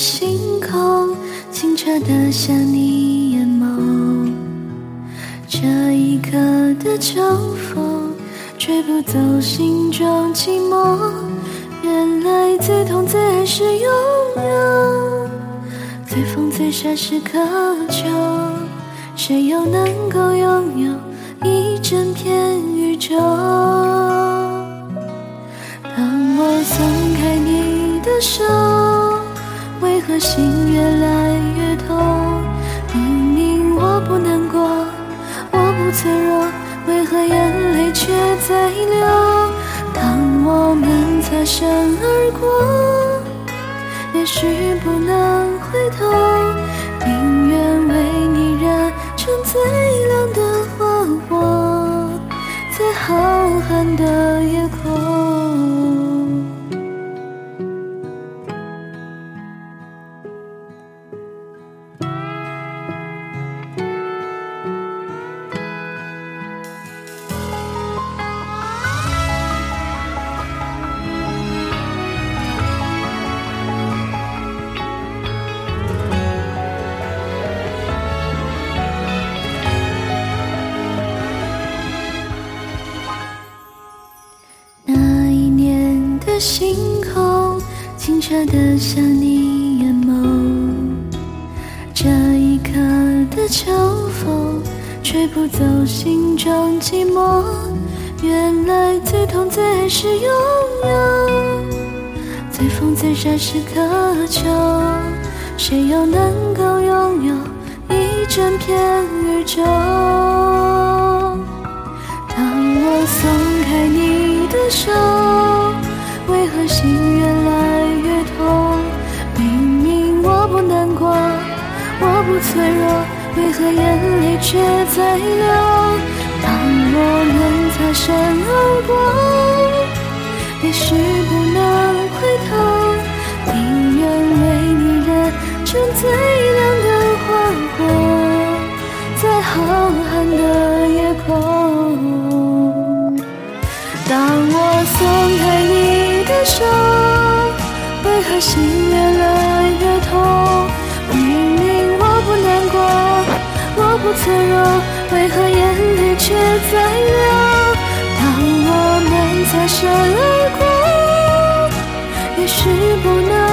星空，清澈的像你眼眸。这一刻的秋风，吹不走心中寂寞。原来最痛最爱是拥有，最疯最傻是渴求。谁又能够拥有一整片宇宙？当我松开你的手，为何心越来越痛？明明我不难过，我不脆弱，为何眼泪却在流？当我们擦身而过，也许不能回头，宁愿为你燃成最亮的花火，在浩瀚的夜空。星空，清澈的像你眼眸。这一刻的秋风，吹不走心中寂寞。原来最痛最爱是拥有，最疯最傻是渴求。谁又能够拥有一整片宇宙？当我松开你的手，为何心越来越痛？明明我不难过，我不脆弱，为何眼泪却在流？当我们擦身而过，也许不能回头，宁愿为你燃成最亮的花火，在浩瀚的夜空。手，为何心越来越痛？明明我不难过，我不脆弱，为何眼泪却在流？当我们擦身而过，也许不能。